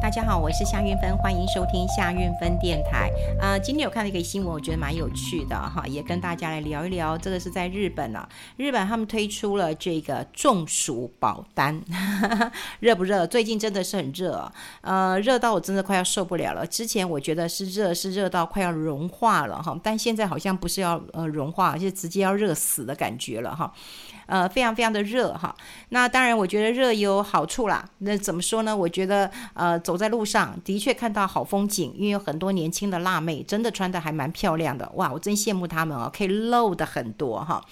大家好，我是夏运芬，欢迎收听夏运芬电台。呃，今天有看到一个新闻，我觉得蛮有趣的哈，也跟大家来聊一聊。这个是在日本啊，日本他们推出了这个中暑保单，热不热？最近真的是很热，呃，热到我真的快要受不了了。之前我觉得是热，是热到快要融化了哈，但现在好像不是要呃融化，而是直接要热死的感觉了哈。呃，非常非常的热哈。那当然，我觉得热有好处啦。那怎么说呢？我觉得呃，走在路上的确看到好风景，因为有很多年轻的辣妹，真的穿的还蛮漂亮的。哇，我真羡慕她们哦，可以露的很多哈。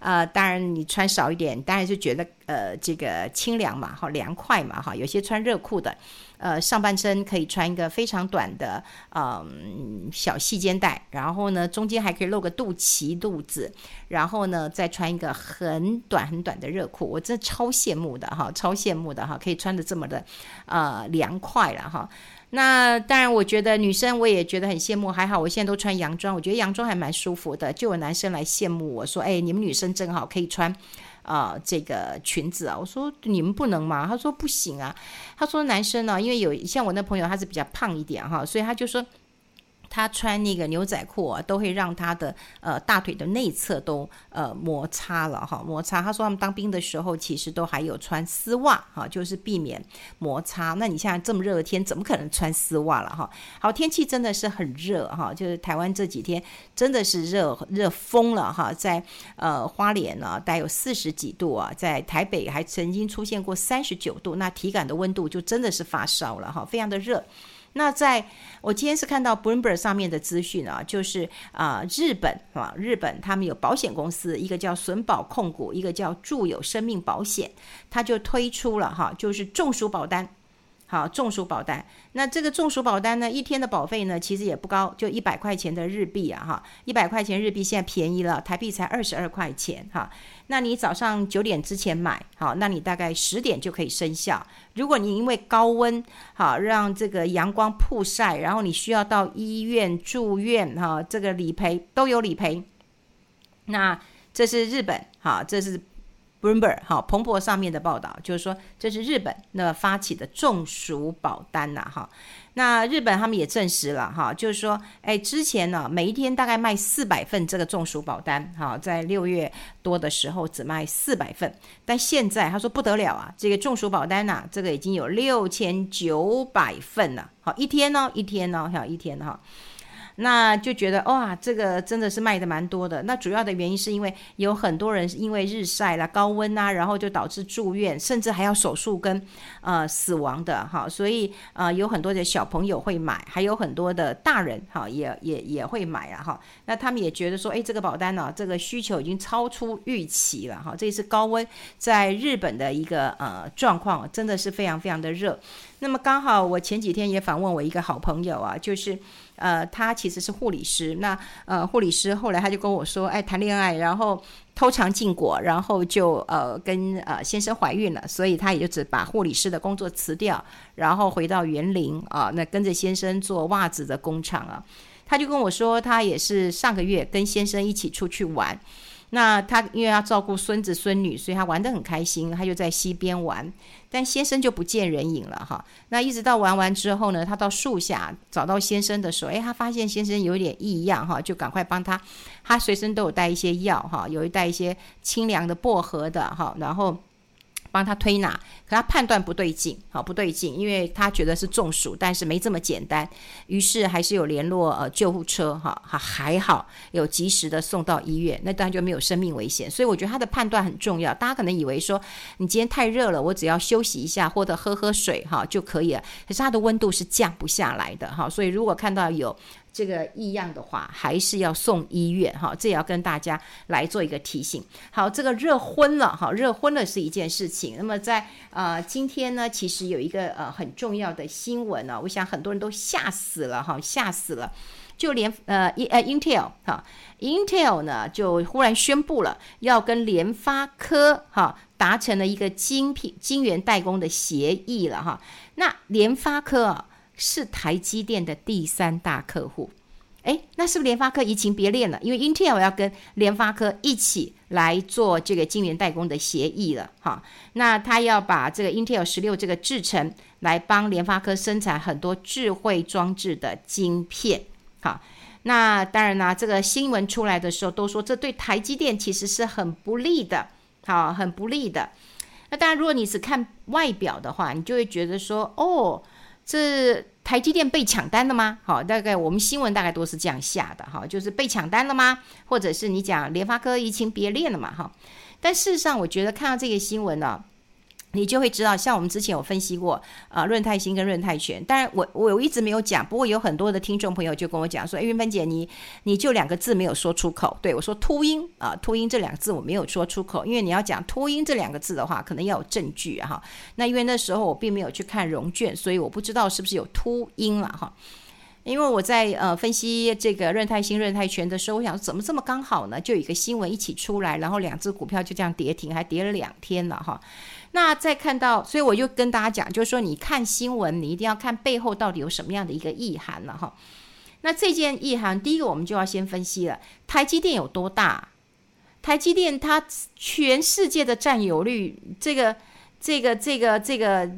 呃，当然你穿少一点，当然就觉得呃这个清凉嘛，好凉快嘛哈。有些穿热裤的。呃，上半身可以穿一个非常短的，嗯、小细肩带，然后呢，中间还可以露个肚脐、肚子，然后呢，再穿一个很短很短的热裤，我真的超羡慕的哈，超羡慕的哈，可以穿得这么的，呃，凉快了哈。那当然，我觉得女生我也觉得很羡慕，还好我现在都穿洋装，我觉得洋装还蛮舒服的，就有男生来羡慕我说，哎，你们女生真好，可以穿。啊、这个裙子啊，我说你们不能吗？他说不行啊。他说男生呢、因为有像我那朋友，他是比较胖一点哈，所以他就说。他穿那个牛仔裤啊，都会让他的呃大腿的内侧都呃摩擦了哈，摩擦。他说他们当兵的时候，其实都还有穿丝袜哈，就是避免摩擦。那你现在这么热的天，怎么可能穿丝袜了哈？好，天气真的是很热哈，就是台湾这几天真的是热热疯了哈，在呃花莲呢，带有四十几度啊，在台北还曾经出现过三十九度，那体感的温度就真的是发烧了哈，非常的热。那在我今天是看到 Bloomberg 上面的资讯啊，就是啊、日本啊，日本他们有保险公司，一个叫损保控股，一个叫住友生命保险，他就推出了哈，就是中暑保单。好，中暑保单。那这个中暑保单呢，一天的保费呢，其实也不高，就一百块钱的日币啊，哈，一百块钱日币现在便宜了，台币才二十二块钱，哈。那你早上九点之前买，好，那你大概十点就可以生效。如果你因为高温，好，让这个阳光曝晒，然后你需要到医院住院，哈，这个理赔都有理赔。那这是日本，好，这是。Bloomberg 好，彭博上面的报道就是说，这是日本那发起的中暑保单呐，哈。那日本他们也证实了，哈，就是说，哎，之前呢，每一天大概卖四百份这个中暑保单，哈，在六月多的时候只卖四百份，但现在他说不得了啊，这个中暑保单呐，这个已经有六千九百份了，好，一天呢，一天呢，哈，一天哈。那就觉得哇，这个真的是卖的蛮多的。那主要的原因是因为有很多人因为日晒啦、高温啊，然后就导致住院，甚至还要手术跟呃死亡的哈。所以呃有很多的小朋友会买，还有很多的大人哈也也也会买啊哈。那他们也觉得说，哎，这个保单呢、这个需求已经超出预期了哈。这一次高温在日本的一个呃状况，真的是非常非常的热。那么刚好我前几天也访问我一个好朋友啊，就是。呃，他其实是护理师。那呃，护理师后来他就跟我说，哎，谈恋爱，然后偷尝禁果，然后就呃跟呃先生怀孕了，所以他也就只把护理师的工作辞掉，然后回到园林啊，那跟着先生做袜子的工厂啊。他就跟我说，他也是上个月跟先生一起出去玩。那他因为要照顾孙子孙女，所以他玩得很开心，他就在溪边玩。但先生就不见人影了哈。那一直到玩完之后呢，他到树下找到先生的时候，诶，他发现先生有点异样哈，就赶快帮他，他随身都有带一些药哈，有一带一些清凉的薄荷的哈，然后。帮他推拿，可他判断不对劲，好不对劲，因为他觉得是中暑，但是没这么简单，于是还是有联络呃救护车，哈，还好有及时的送到医院，那当然就没有生命危险。所以我觉得他的判断很重要。大家可能以为说你今天太热了，我只要休息一下或者喝喝水哈就可以了，可是它的温度是降不下来的哈。所以如果看到有这个异样的话，还是要送医院哈，这也要跟大家来做一个提醒。好，这个热昏了哈，热昏了是一件事情。那么在呃今天呢，其实有一个呃很重要的新闻呢，我想很多人都吓死了哈，吓死了。就连呃呃 Intel 哈，Intel 呢就忽然宣布了要跟联发科哈达成了一个晶片晶圆代工的协议了哈。那联发科啊。是台积电的第三大客户，哎，那是不是联发科移情别恋了？因为 Intel 要跟联发科一起来做这个晶圆代工的协议了，哈。那他要把这个 Intel 十六这个制程来帮联发科生产很多智慧装置的晶片，好。那当然啦，这个新闻出来的时候都说这对台积电其实是很不利的，好，很不利的。那当然，如果你只看外表的话，你就会觉得说，哦，是。台积电被抢单了吗？好，大概我们新闻大概都是这样下的哈，就是被抢单了吗？或者是你讲联发科移情别恋了嘛？哈，但事实上，我觉得看到这个新闻呢。你就会知道，像我们之前有分析过，啊、润泰新跟润泰全。当然我，我我一直没有讲，不过有很多的听众朋友就跟我讲说，哎，云芬姐，你你就两个字没有说出口。对我说，秃鹰啊，秃鹰这两个字我没有说出口，因为你要讲秃鹰这两个字的话，可能要有证据啊哈。那因为那时候我并没有去看融券，所以我不知道是不是有秃鹰了哈。因为我在呃分析这个润泰新、润泰全的时候，我想怎么这么刚好呢？就有一个新闻一起出来，然后两只股票就这样跌停，还跌了两天了哈。那再看到，所以我就跟大家讲，就是说，你看新闻，你一定要看背后到底有什么样的一个意涵了哈。那这件意涵，第一个我们就要先分析了，台积电有多大？台积电它全世界的占有率，这个、这个、这个、这个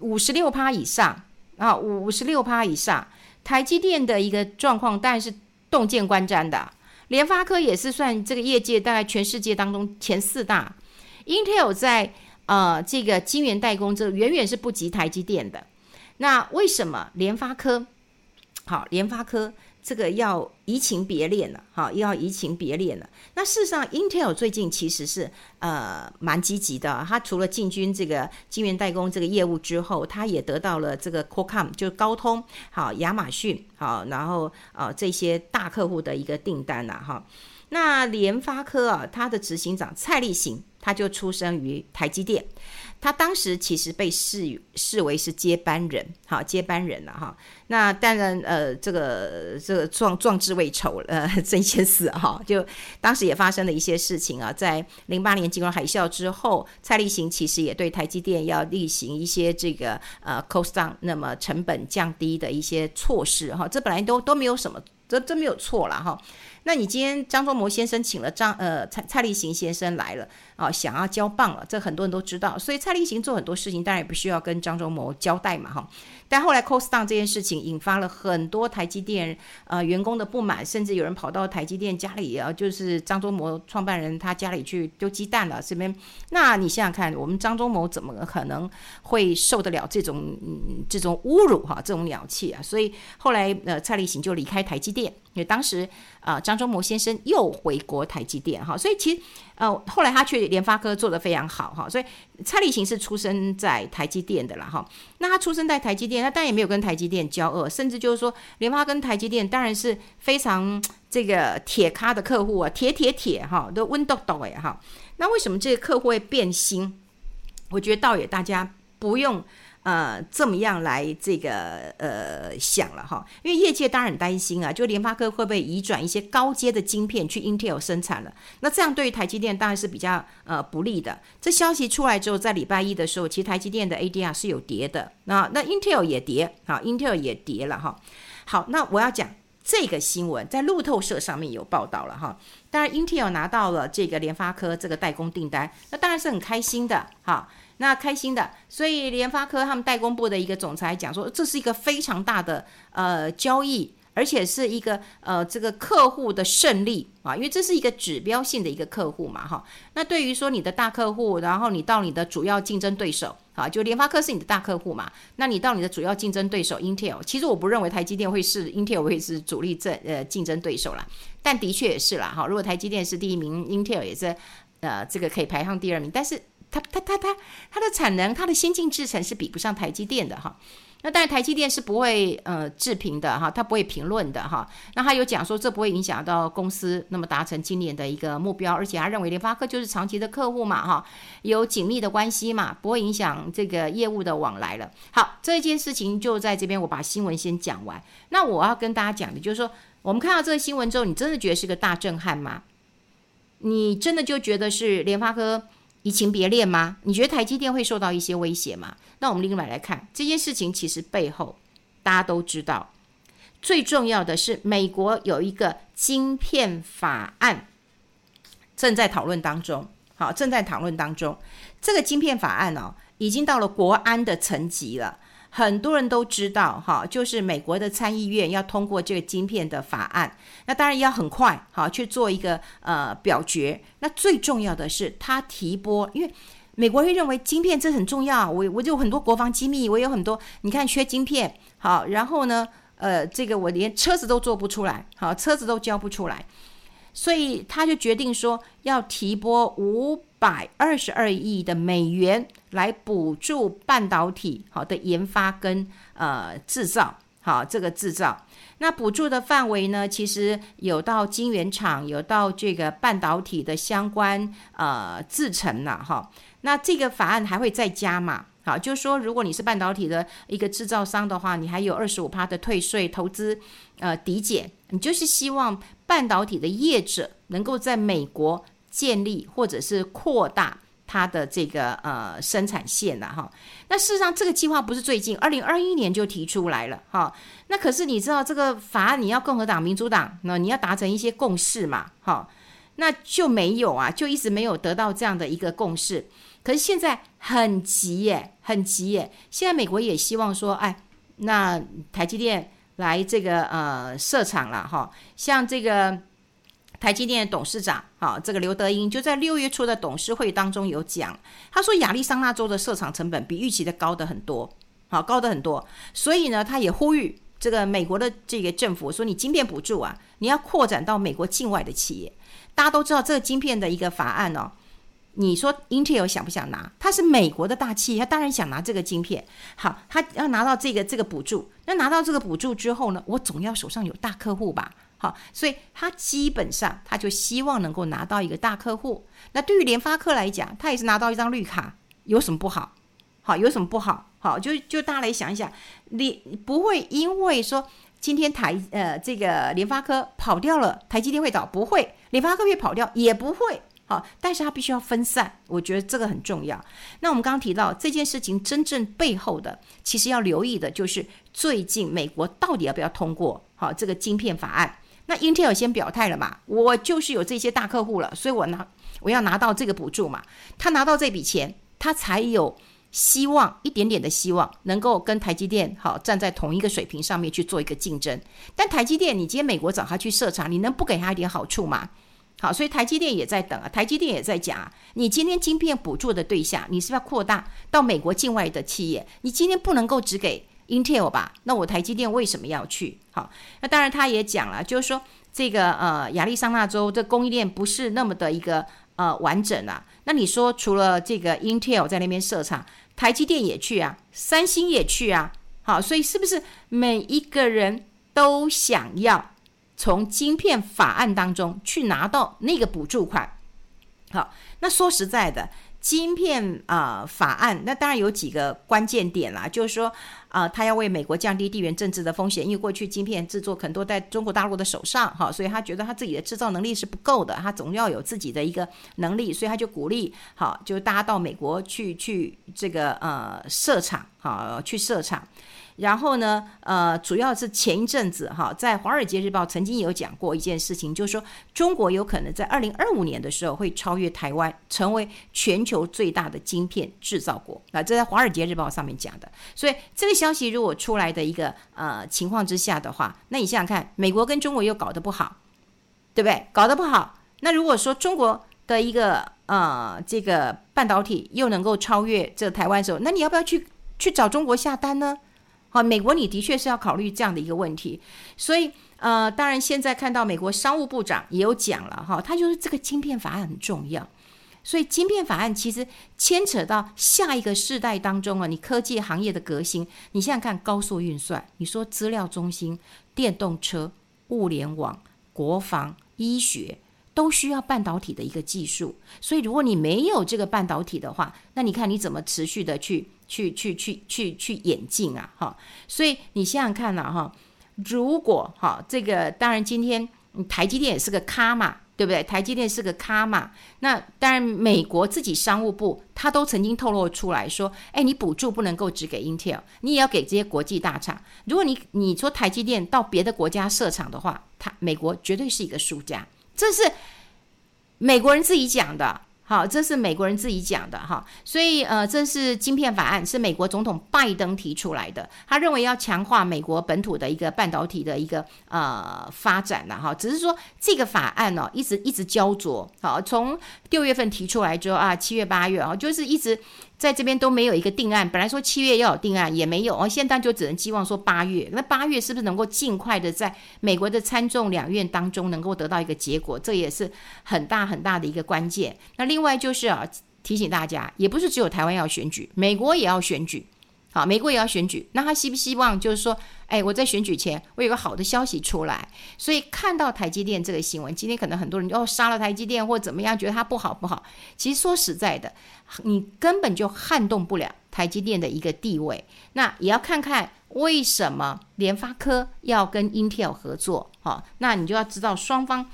五十六趴以上啊，五十六趴以上，台积电的一个状况，当然是洞见观瞻的。联发科也是算这个业界大概全世界当中前四大，Intel 在。呃，这个晶圆代工，这远远是不及台积电的。那为什么联发科？好，联发科这个要移情别恋了，哈，又要移情别恋了。那事实上，Intel 最近其实是呃蛮积极的。它除了进军这个晶圆代工这个业务之后，它也得到了这个 Qualcomm 就是高通，好，亚马逊，好，然后呃这些大客户的一个订单呐，哈。那联发科啊，它的执行长蔡立行，他就出生于台积电，他当时其实被视视为是接班人，好，接班人了哈。那当然，呃，这个这个壮壮志未酬，呃，真先死哈。就当时也发生了一些事情啊，在零八年金融海啸之后，蔡立行其实也对台积电要例行一些这个呃 cost down，那么成本降低的一些措施哈。这本来都都没有什么，这这没有错了哈。那你今天张忠谋先生请了张呃蔡蔡立行先生来了啊、想要交棒了，这很多人都知道，所以蔡立行做很多事情当然也不需要跟张忠谋交代嘛哈。但后来 cost down 这件事情引发了很多台积电呃员工的不满，甚至有人跑到台积电家里啊，就是张忠谋创办人他家里去丢鸡蛋了这边。那你想想看，我们张忠谋怎么可能会受得了这种嗯这种侮辱哈，这种鸟气啊？所以后来呃蔡立行就离开台积电，因为当时。啊，张忠谋先生又回国台积电哈，所以其实呃后来他去联发科做得非常好哈，所以蔡立行是出生在台积电的啦哈。那他出生在台积电，他当然也没有跟台积电交恶，甚至就是说联发跟台积电当然是非常这个铁咖的客户啊，铁铁铁哈，都温豆豆哎哈。那为什么这个客户会变心？我觉得倒也大家不用。呃，这么样来这个呃想了哈，因为业界当然很担心啊，就联发科会不会移转一些高阶的晶片去 Intel 生产了？那这样对于台积电当然是比较呃不利的。这消息出来之后，在礼拜一的时候，其实台积电的 ADR 是有跌的，那那 Intel 也跌，好，Intel 也跌了哈。好，那我要讲这个新闻在路透社上面有报道了哈。当然，Intel 拿到了这个联发科这个代工订单，那当然是很开心的哈。那开心的，所以联发科他们代工部的一个总裁讲说，这是一个非常大的呃交易，而且是一个呃这个客户的胜利啊，因为这是一个指标性的一个客户嘛哈。那对于说你的大客户，然后你到你的主要竞争对手啊，就联发科是你的大客户嘛，那你到你的主要竞争对手 Intel，其实我不认为台积电会是 Intel 会是主力这呃竞争对手啦，但的确也是啦哈。如果台积电是第一名，Intel 也是呃这个可以排上第二名，但是。它它它它它的产能，它的先进制程是比不上台积电的哈。那当然台积电是不会呃置评的哈，它不会评论的哈。那他有讲说这不会影响到公司那么达成今年的一个目标，而且他认为联发科就是长期的客户嘛哈，有紧密的关系嘛，不会影响这个业务的往来了。好，这件事情就在这边，我把新闻先讲完。那我要跟大家讲的就是说，我们看到这个新闻之后，你真的觉得是个大震撼吗？你真的就觉得是联发科？移情别恋吗？你觉得台积电会受到一些威胁吗？那我们另外来看这件事情，其实背后大家都知道，最重要的是，美国有一个晶片法案正在讨论当中。好，正在讨论当中。这个晶片法案哦，已经到了国安的层级了。很多人都知道，哈，就是美国的参议院要通过这个晶片的法案，那当然要很快，哈，去做一个呃表决。那最重要的是，他提拨，因为美国会认为晶片这很重要，我我就有很多国防机密，我有很多，你看缺晶片，好，然后呢，呃，这个我连车子都做不出来，好，车子都交不出来，所以他就决定说要提拨五百二十二亿的美元来补助半导体好的研发跟呃制造，好，这个制造。那补助的范围呢，其实有到晶圆厂，有到这个半导体的相关呃制程了哈。那这个法案还会再加嘛？好，就是说如果你是半导体的一个制造商的话，你还有二十五趴的退税投资呃抵减，你就是希望半导体的业者能够在美国。建立或者是扩大它的这个呃生产线了哈，那事实上这个计划不是最近，二零二一年就提出来了哈。那可是你知道这个法案你要共和党、民主党，那你要达成一些共识嘛哈，那就没有啊，就一直没有得到这样的一个共识。可是现在很急耶，很急耶。现在美国也希望说，哎，那台积电来这个呃设厂了哈，像这个。台积电的董事长，好，这个刘德英就在六月初的董事会当中有讲，他说亚利桑那州的设厂成本比预期的高得很多，好，高得很多，所以呢，他也呼吁这个美国的这个政府说，你晶片补助啊，你要扩展到美国境外的企业。大家都知道这个晶片的一个法案哦，你说 Intel 想不想拿？他是美国的大企业，他当然想拿这个晶片。好，他要拿到这个这个补助，那拿到这个补助之后呢，我总要手上有大客户吧。好，所以他基本上他就希望能够拿到一个大客户。那对于联发科来讲，他也是拿到一张绿卡，有什么不好？好，有什么不好？好，就就大家来想一想，你不会因为说今天台呃这个联发科跑掉了，台积电会倒？不会，联发科会跑掉也不会。好，但是它必须要分散，我觉得这个很重要。那我们刚刚提到这件事情真正背后的，其实要留意的就是最近美国到底要不要通过好这个晶片法案。那 Intel 先表态了嘛，我就是有这些大客户了，所以我拿我要拿到这个补助嘛。他拿到这笔钱，他才有希望一点点的希望，能够跟台积电好站在同一个水平上面去做一个竞争。但台积电，你今天美国找他去设厂，你能不给他一点好处吗？好，所以台积电也在等啊，台积电也在讲啊，你今天晶片补助的对象，你是不是要扩大到美国境外的企业？你今天不能够只给。Intel 吧，那我台积电为什么要去？好，那当然他也讲了，就是说这个呃亚利桑那州这供应链不是那么的一个呃完整啊。那你说除了这个 Intel 在那边设厂，台积电也去啊，三星也去啊，好，所以是不是每一个人都想要从晶片法案当中去拿到那个补助款？好，那说实在的。晶片啊、法案，那当然有几个关键点啦，就是说啊，他、要为美国降低地缘政治的风险，因为过去晶片制作很多在中国大陆的手上，哈，所以他觉得他自己的制造能力是不够的，他总要有自己的一个能力，所以他就鼓励，好，就大家到美国去去这个呃设厂，好，去设厂。然后呢，呃，主要是前一阵子哈，在《华尔街日报》曾经有讲过一件事情，就是说中国有可能在二零二五年的时候会超越台湾，成为全球最大的晶片制造国。那这在《华尔街日报》上面讲的。所以这个消息如果出来的一个呃情况之下的话，那你想想看，美国跟中国又搞得不好，对不对？搞得不好，那如果说中国的一个呃这个半导体又能够超越这个台湾的时候，那你要不要去去找中国下单呢？好，美国你的确是要考虑这样的一个问题，所以呃，当然现在看到美国商务部长也有讲了哈，他就是这个晶片法案很重要，所以晶片法案其实牵扯到下一个世代当中啊，你科技行业的革新，你现在看高速运算，你说资料中心、电动车、物联网、国防、医学。都需要半导体的一个技术，所以如果你没有这个半导体的话，那你看你怎么持续的去去去去去去演进啊？哈，所以你想想看呐，哈，如果哈这个当然今天台积电也是个咖嘛，对不对？台积电是个咖嘛。那当然，美国自己商务部他都曾经透露出来说，哎，你补助不能够只给 Intel，你也要给这些国际大厂。如果你你说台积电到别的国家设厂的话，他美国绝对是一个输家。这是美国人自己讲的。好，这是美国人自己讲的哈，所以呃，这是晶片法案，是美国总统拜登提出来的。他认为要强化美国本土的一个半导体的一个呃发展了哈，只是说这个法案呢、哦，一直一直焦灼。好，从六月份提出来之后啊，七月八月啊，就是一直。在这边都没有一个定案，本来说七月要有定案，也没有哦。现在就只能寄望说八月，那八月是不是能够尽快的在美国的参众两院当中能够得到一个结果？这也是很大很大的一个关键。那另外就是啊，提醒大家，也不是只有台湾要选举，美国也要选举。好，美国也要选举，那他希不希望就是说，哎，我在选举前我有个好的消息出来？所以看到台积电这个新闻，今天可能很多人哦杀了台积电或怎么样，觉得它不好不好。其实说实在的，你根本就撼动不了台积电的一个地位。那也要看看为什么联发科要跟 Intel 合作。好，那你就要知道双方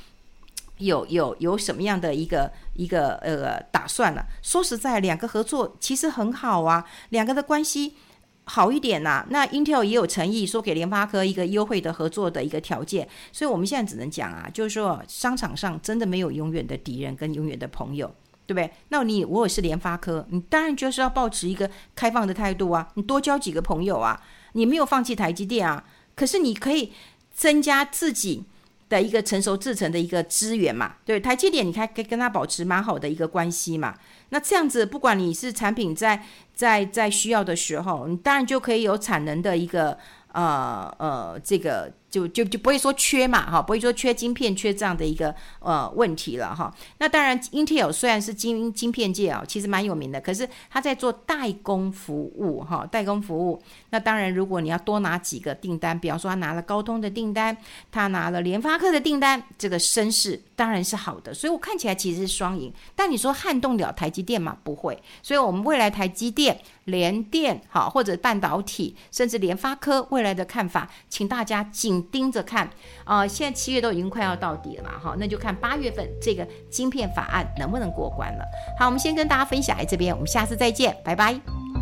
有有有什么样的一个一个呃打算了。说实在，两个合作其实很好啊，两个的关系。好一点呐、那 Intel 也有诚意说给联发科一个优惠的合作的一个条件，所以我们现在只能讲啊，就是说商场上真的没有永远的敌人跟永远的朋友，对不对？那你我也是联发科，你当然就是要保持一个开放的态度啊，你多交几个朋友啊，你没有放弃台积电啊，可是你可以增加自己的一个成熟制成的一个资源嘛，对，台积电你看可以跟他保持蛮好的一个关系嘛。那这样子，不管你是产品在在在需要的时候，你当然就可以有产能的一个呃呃这个。就就就不会说缺嘛哈，不会说缺晶片、缺这样的一个呃问题了哈。那当然，Intel 虽然是晶晶片界啊，其实蛮有名的，可是他在做代工服务哈，代工服务。那当然，如果你要多拿几个订单，比方说他拿了高通的订单，他拿了联发科的订单，这个声势当然是好的。所以我看起来其实是双赢。但你说撼动了台积电吗？不会。所以我们未来台积电、联电好，或者半导体，甚至联发科未来的看法，请大家谨。盯着看啊、呃，现在七月都已经快要到底了嘛，哈，那就看八月份这个晶片法案能不能过关了。好，我们先跟大家分享在这边，我们下次再见，拜拜。